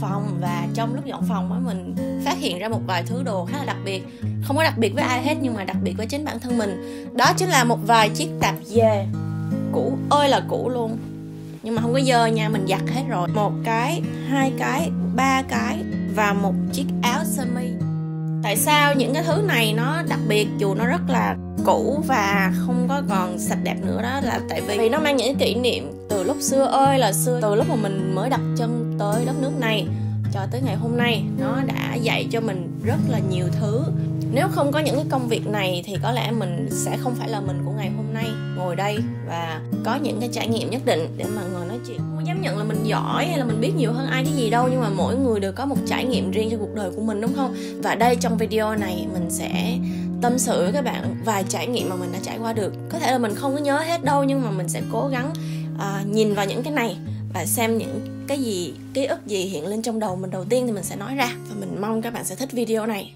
phòng và trong lúc dọn phòng á, mình phát hiện ra một vài thứ đồ khá là đặc biệt. Không có đặc biệt với ai hết, nhưng mà đặc biệt với chính bản thân mình. Đó chính là một vài chiếc tạp dề cũ, ơi là cũ luôn. Nhưng mà không có dơ nha, mình giặt hết rồi. Một cái, hai cái, ba cái và một chiếc áo sơ mi. Tại sao những cái thứ này nó đặc biệt, dù nó rất là cũ và không có còn sạch đẹp nữa đó là tại vì, vì nó mang những kỷ niệm từ lúc xưa ơi là xưa từ lúc mà mình mới đặt chân tới đất nước này cho tới ngày hôm nay. Nó đã dạy cho mình rất là nhiều thứ. Nếu không có những cái công việc này thì có lẽ mình sẽ không phải là mình của ngày hôm nay ngồi đây và có những cái trải nghiệm nhất định để mà ngồi nói chuyện. Không dám nhận là mình giỏi hay là mình biết nhiều hơn ai cái gì đâu nhưng mà mỗi người đều có một trải nghiệm riêng trong cuộc đời của mình đúng không? Và đây trong video này mình sẽ tâm sự với các bạn vài trải nghiệm mà mình đã trải qua được. Có thể là mình không có nhớ hết đâu nhưng mà mình sẽ cố gắng uh, nhìn vào những cái này và xem những cái gì ký ức gì hiện lên trong đầu mình đầu tiên thì mình sẽ nói ra. Và mình mong các bạn sẽ thích video này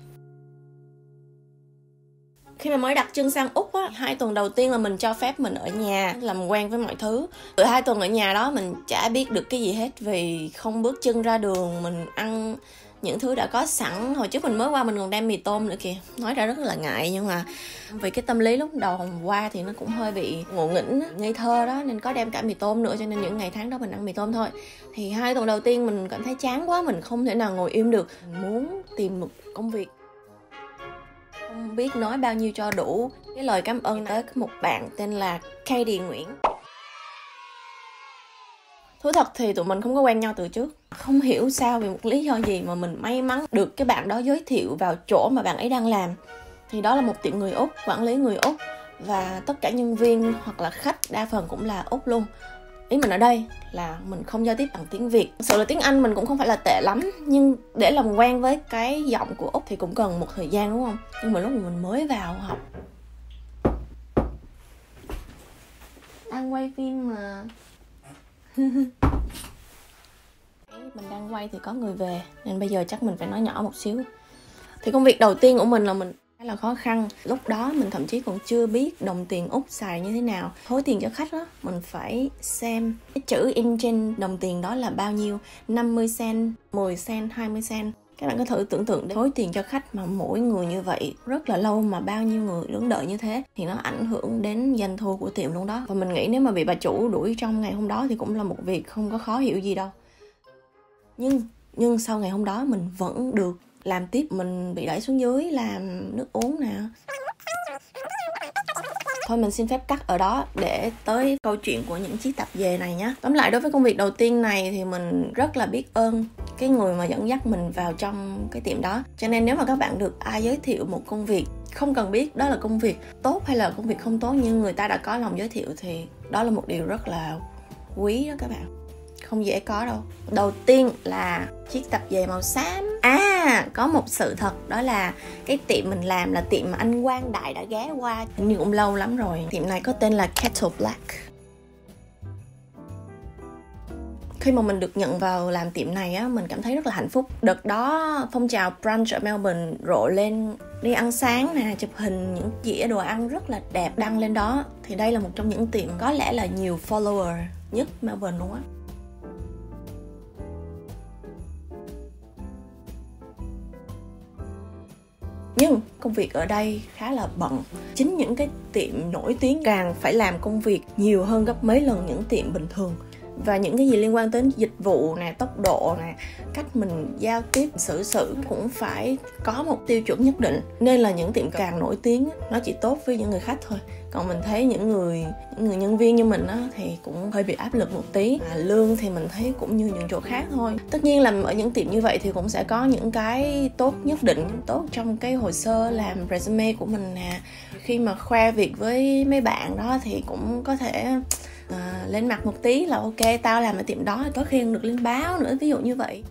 khi mà mới đặt chân sang úc á, hai tuần đầu tiên là mình cho phép mình ở nhà, làm quen với mọi thứ. Từ hai tuần ở nhà đó, mình chả biết được cái gì hết vì không bước chân ra đường, mình ăn những thứ đã có sẵn. Hồi trước mình mới qua, mình còn đem mì tôm nữa kìa. Nói ra rất là ngại, nhưng mà vì cái tâm lý lúc đầu hôm qua thì nó cũng hơi bị ngộ nghĩnh, ngây thơ đó, nên có đem cả mì tôm nữa, cho nên những ngày tháng đó mình ăn mì tôm thôi. Thì hai tuần đầu tiên mình cảm thấy chán quá, mình không thể nào ngồi im được. Mình muốn tìm một công việc không biết nói bao nhiêu cho đủ. Cái lời cảm ơn tới một bạn tên là Katie Nguyễn. Thú thật thì tụi mình không có quen nhau từ trước. Không hiểu sao vì một lý do gì mà mình may mắn được cái bạn đó giới thiệu vào chỗ mà bạn ấy đang làm. Thì đó là một tiệm người Úc, quản lý người Úc. Và tất cả nhân viên hoặc là khách đa phần cũng là Úc luôn ý mình ở đây là mình không giao tiếp bằng tiếng việt. Thực sự là tiếng anh mình cũng không phải là tệ lắm nhưng để làm quen với cái giọng của úc thì cũng cần một thời gian đúng không? Nhưng mà lúc mà mình mới vào học. Đang quay phim mà. Mình đang quay thì có người về nên bây giờ chắc mình phải nói nhỏ một xíu. Thì công việc đầu tiên của mình là mình khá là khó khăn. Lúc đó mình thậm chí còn chưa biết đồng tiền úc xài như thế nào. Thối tiền cho khách đó mình phải xem cái chữ in trên đồng tiền đó là bao nhiêu. 50 cent 10 cent 20 cent. Các bạn có thử tưởng tượng để thối tiền cho khách mà mỗi người như vậy, rất là lâu mà bao nhiêu người đứng đợi như thế, thì nó ảnh hưởng đến doanh thu của tiệm luôn đó. Và mình nghĩ nếu mà bị bà chủ đuổi trong ngày hôm đó thì cũng là một việc không có khó hiểu gì đâu. Nhưng nhưng sau ngày hôm đó mình vẫn được làm tiếp mình bị đẩy xuống dưới, làm nước uống nè. Thôi mình xin phép cắt ở đó để tới câu chuyện của những chiếc tập về này nhé tóm lại, đối với công việc đầu tiên này thì mình rất là biết ơn cái người mà dẫn dắt mình vào trong cái tiệm đó. Cho nên nếu mà các bạn được ai giới thiệu một công việc không cần biết đó là công việc tốt hay là công việc không tốt, nhưng người ta đã có lòng giới thiệu thì đó là một điều rất là quý đó các bạn. Không dễ có đâu. Đầu tiên là chiếc tập về màu xám à có một sự thật, đó là cái tiệm mình làm là tiệm mà anh quang đại đã ghé qua nhưng cũng lâu lắm rồi. Tiệm này có tên là kettle black. Khi mà mình được nhận vào làm tiệm này á, mình cảm thấy rất là hạnh phúc. Đợt đó, phong trào brunch ở melbourne rộ lên đi ăn sáng nè, chụp hình những dĩa đồ ăn rất là đẹp đăng lên đó. Thì đây là một trong những tiệm có lẽ là nhiều follower nhất melbourne luôn á. Nhưng công việc ở đây khá là bận. Chính những cái tiệm nổi tiếng càng phải làm công việc nhiều hơn gấp mấy lần những tiệm bình thường và những cái gì liên quan đến dịch vụ nè tốc độ nè cách mình giao tiếp xử sự cũng phải có một tiêu chuẩn nhất định. Nên là những tiệm càng nổi tiếng nó chỉ tốt với những người khách thôi. Còn mình thấy những người những người nhân viên như mình á thì cũng hơi bị áp lực một tí. À, lương thì mình thấy cũng như những chỗ khác thôi. Tất nhiên là ở những tiệm như vậy thì cũng sẽ có những cái tốt nhất định tốt trong cái hồ sơ làm resume của mình nè. Khi mà khoe việc với mấy bạn đó thì cũng có thể à, lên mặt một tí là ok tao làm ở tiệm đó có khi được lên báo nữa ví dụ như vậy.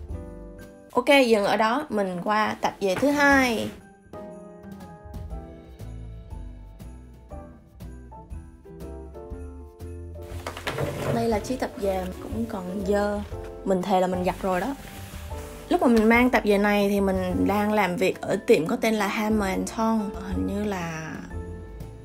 Ok dừng ở đó mình qua tập về thứ hai. Đây là chiếc tập về cũng còn dơ mình thề là mình giặt rồi đó. Lúc mà mình mang tập về này thì mình đang làm việc ở tiệm có tên là Hammer and Tong hình như là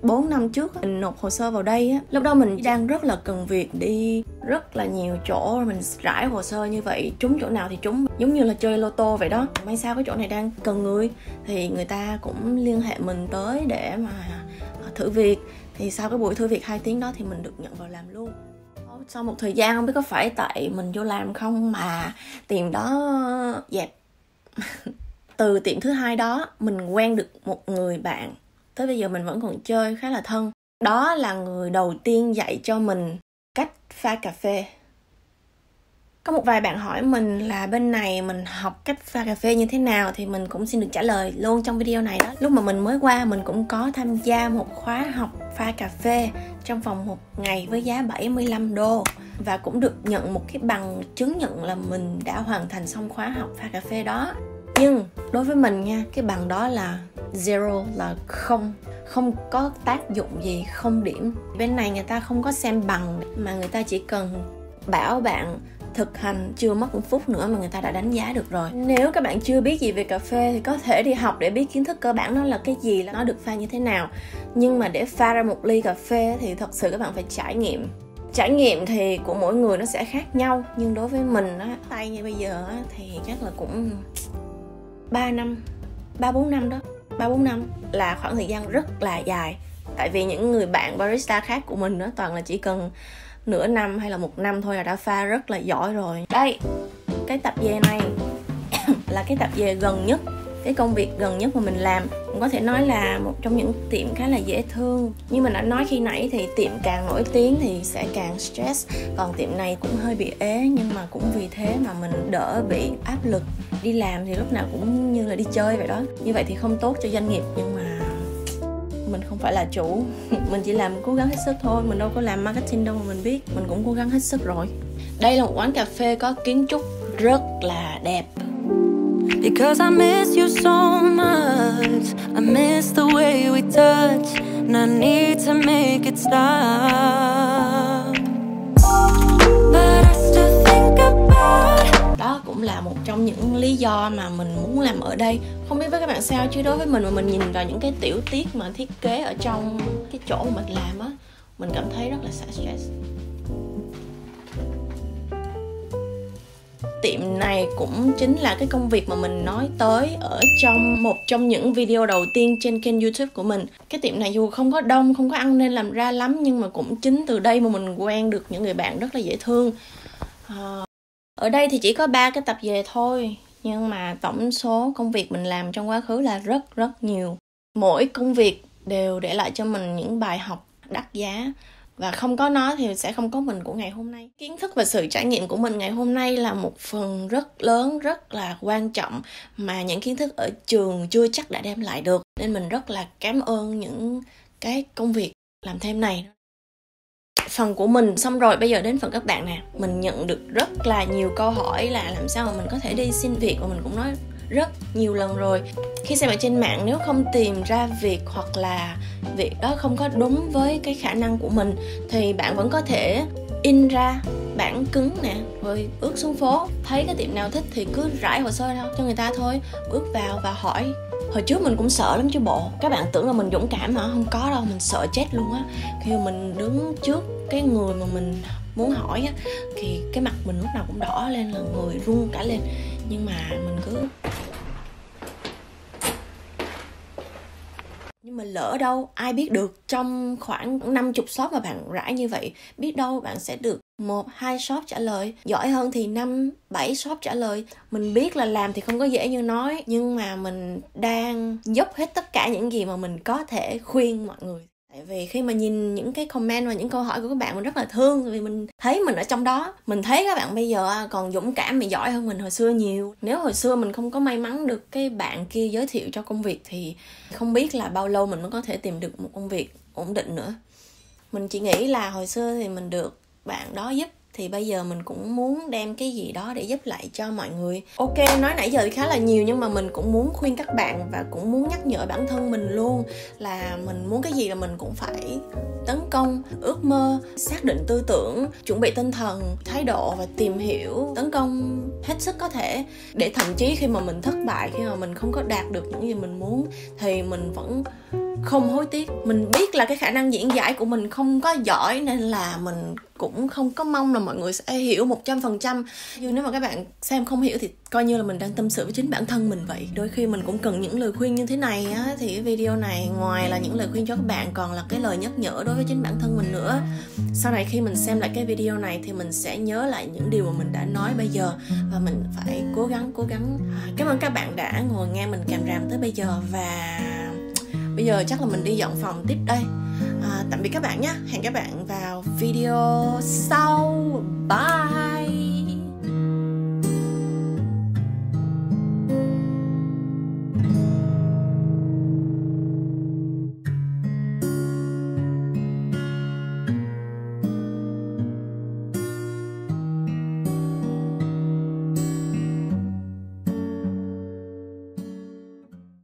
4 năm trước mình nộp hồ sơ vào đây á. Lúc đó mình đang rất là cần việc đi rất là nhiều chỗ mình rải hồ sơ như vậy. Trúng chỗ nào thì trúng. Giống như là chơi lô tô vậy đó. May sao cái chỗ này đang cần người. Thì người ta cũng liên hệ mình tới để mà à, thử việc. Thì sau cái buổi thử việc 2 tiếng đó thì mình được nhận vào làm luôn. Sau một thời gian không biết có phải tại mình vô làm không mà tiệm đó dẹp. Từ tiệm thứ hai đó, mình quen được một người bạn tới bây giờ mình vẫn còn chơi khá là thân. Đó là người đầu tiên dạy cho mình cách pha cà phê. Có một vài bạn hỏi mình là bên này mình học cách pha cà phê như thế nào thì mình cũng xin được trả lời luôn trong video này đó. Lúc mà mình mới qua mình cũng có tham gia một khóa học pha cà phê trong vòng một ngày với giá 75 đô. Và cũng được nhận một cái bằng chứng nhận là mình đã hoàn thành xong khóa học pha cà phê đó. Nhưng đối với mình nha, cái bằng đó là zero là không. Không có tác dụng gì, không điểm. Bên này người ta không có xem bằng, mà người ta chỉ cần bảo bạn thực hành. Chưa mất một phút nữa mà người ta đã đánh giá được rồi. Nếu các bạn chưa biết gì về cà phê thì có thể đi học để biết kiến thức cơ bản nó là cái gì là nó được pha như thế nào. Nhưng mà để pha ra một ly cà phê thì thật sự các bạn phải trải nghiệm. Trải nghiệm thì của mỗi người nó sẽ khác nhau, nhưng đối với mình á, tay như bây giờ á, thì chắc là cũng 3 năm, ba bốn năm đó ba bốn năm là khoảng thời gian rất là dài. Tại vì những người bạn barista khác của mình đó toàn là chỉ cần nửa năm hay là một năm thôi là đã pha rất là giỏi rồi. Đây, cái tập về này là cái tập về gần nhất, cái công việc gần nhất mà mình làm cũng có thể nói là một trong những tiệm khá là dễ thương. Như mình đã nói khi nãy thì tiệm càng nổi tiếng thì sẽ càng stress. Còn tiệm này cũng hơi bị ế, nhưng mà cũng vì thế mà mình đỡ bị áp lực. Đi làm thì lúc nào cũng như là đi chơi vậy đó. Như vậy thì không tốt cho doanh nghiệp, nhưng mà mình không phải là chủ. Mình chỉ làm cố gắng hết sức thôi, mình đâu có làm marketing đâu mà mình biết. Mình cũng cố gắng hết sức rồi. Đây là một quán cà phê có kiến trúc rất là đẹp. Because I miss you so much. I miss the way we touch. And I need to make it stop. But I still think about Đó cũng là một trong những lý do mà mình muốn làm ở đây. Không biết với các bạn sao, chứ đối với mình mà mình nhìn vào những cái tiểu tiết mà thiết kế ở trong cái chỗ mà mình làm á, Mình cảm thấy rất là xả stress. Tiệm này cũng chính là cái công việc mà mình nói tới ở trong một trong những video đầu tiên trên kênh youtube của mình. Cái tiệm này dù không có đông không có ăn nên làm ra lắm nhưng mà cũng chính từ đây mà mình quen được những người bạn rất là dễ thương. À, ở đây thì chỉ có ba cái tập về thôi nhưng mà tổng số công việc mình làm trong quá khứ là rất rất nhiều. Mỗi công việc đều để lại cho mình những bài học đắt giá và không có nó thì sẽ không có mình của ngày hôm nay. Kiến thức và sự trải nghiệm của mình ngày hôm nay là một phần rất lớn, rất là quan trọng mà những kiến thức ở trường chưa chắc đã đem lại được. Nên mình rất là cảm ơn những cái công việc làm thêm này. Phần của mình xong rồi, bây giờ đến phần các bạn nè. Mình nhận được rất là nhiều câu hỏi là làm sao mà mình có thể đi xin việc và mình cũng nói rất nhiều lần rồi. Khi xem ở trên mạng, nếu không tìm ra việc hoặc là việc đó không có đúng với cái khả năng của mình, thì bạn vẫn có thể in ra bản cứng nè, rồi bước xuống phố. Thấy cái tiệm nào thích thì cứ rải hồ sơ cho người ta thôi. Bước vào và hỏi. Hồi trước mình cũng sợ lắm chứ bộ. Các bạn tưởng là mình dũng cảm hả không có đâu, mình sợ chết luôn á. Khi mà mình đứng trước cái người mà mình muốn hỏi á, thì cái mặt mình lúc nào cũng đỏ lên, là người run cả lên nhưng mà mình cứ nhưng mà lỡ đâu, ai biết được, trong khoảng 50 shop mà bạn rải như vậy, biết đâu bạn sẽ được một, hai shop trả lời. Giỏi hơn thì năm, bảy shop trả lời. Mình biết là làm thì không có dễ như nói, nhưng mà mình đang dốc hết tất cả những gì mà mình có thể khuyên mọi người tại vì khi mà nhìn những cái comment và những câu hỏi của các bạn, mình rất là thương, vì mình thấy mình ở trong đó. Mình thấy các bạn bây giờ còn dũng cảm và giỏi hơn mình hồi xưa nhiều. Nếu hồi xưa mình không có may mắn được cái bạn kia giới thiệu cho công việc thì không biết là bao lâu mình mới có thể tìm được một công việc ổn định nữa. Mình chỉ nghĩ là hồi xưa thì mình được bạn đó giúp thì bây giờ mình cũng muốn đem cái gì đó để giúp lại cho mọi người. Ok, nói nãy giờ thì khá là nhiều nhưng mà mình cũng muốn khuyên các bạn và cũng muốn nhắc nhở bản thân mình luôn là mình muốn cái gì là mình cũng phải tấn công, ước mơ, xác định tư tưởng, chuẩn bị tinh thần, thái độ và tìm hiểu, tấn công hết sức có thể. Để thậm chí khi mà mình thất bại, khi mà mình không có đạt được những gì mình muốn thì mình vẫn không hối tiếc. Mình biết là cái khả năng diễn giải của mình không có giỏi nên là mình cũng không có mong là mọi người sẽ hiểu một trăm phần trăm. Nhưng nếu mà các bạn xem không hiểu thì coi như là mình đang tâm sự với chính bản thân mình vậy. Đôi khi mình cũng cần những lời khuyên như thế này á, thì cái video này ngoài là những lời khuyên cho các bạn, còn là cái lời nhắc nhở đối với chính bản thân mình nữa. Sau này khi mình xem lại cái video này thì mình sẽ nhớ lại những điều mà mình đã nói bây giờ. Và mình phải cố gắng cố gắng. Cảm ơn các bạn đã ngồi nghe mình càm ràm tới bây giờ và bây giờ chắc là mình đi dọn phòng tiếp đây. À, tạm biệt các bạn nhé. Hẹn các bạn vào video sau. Bye.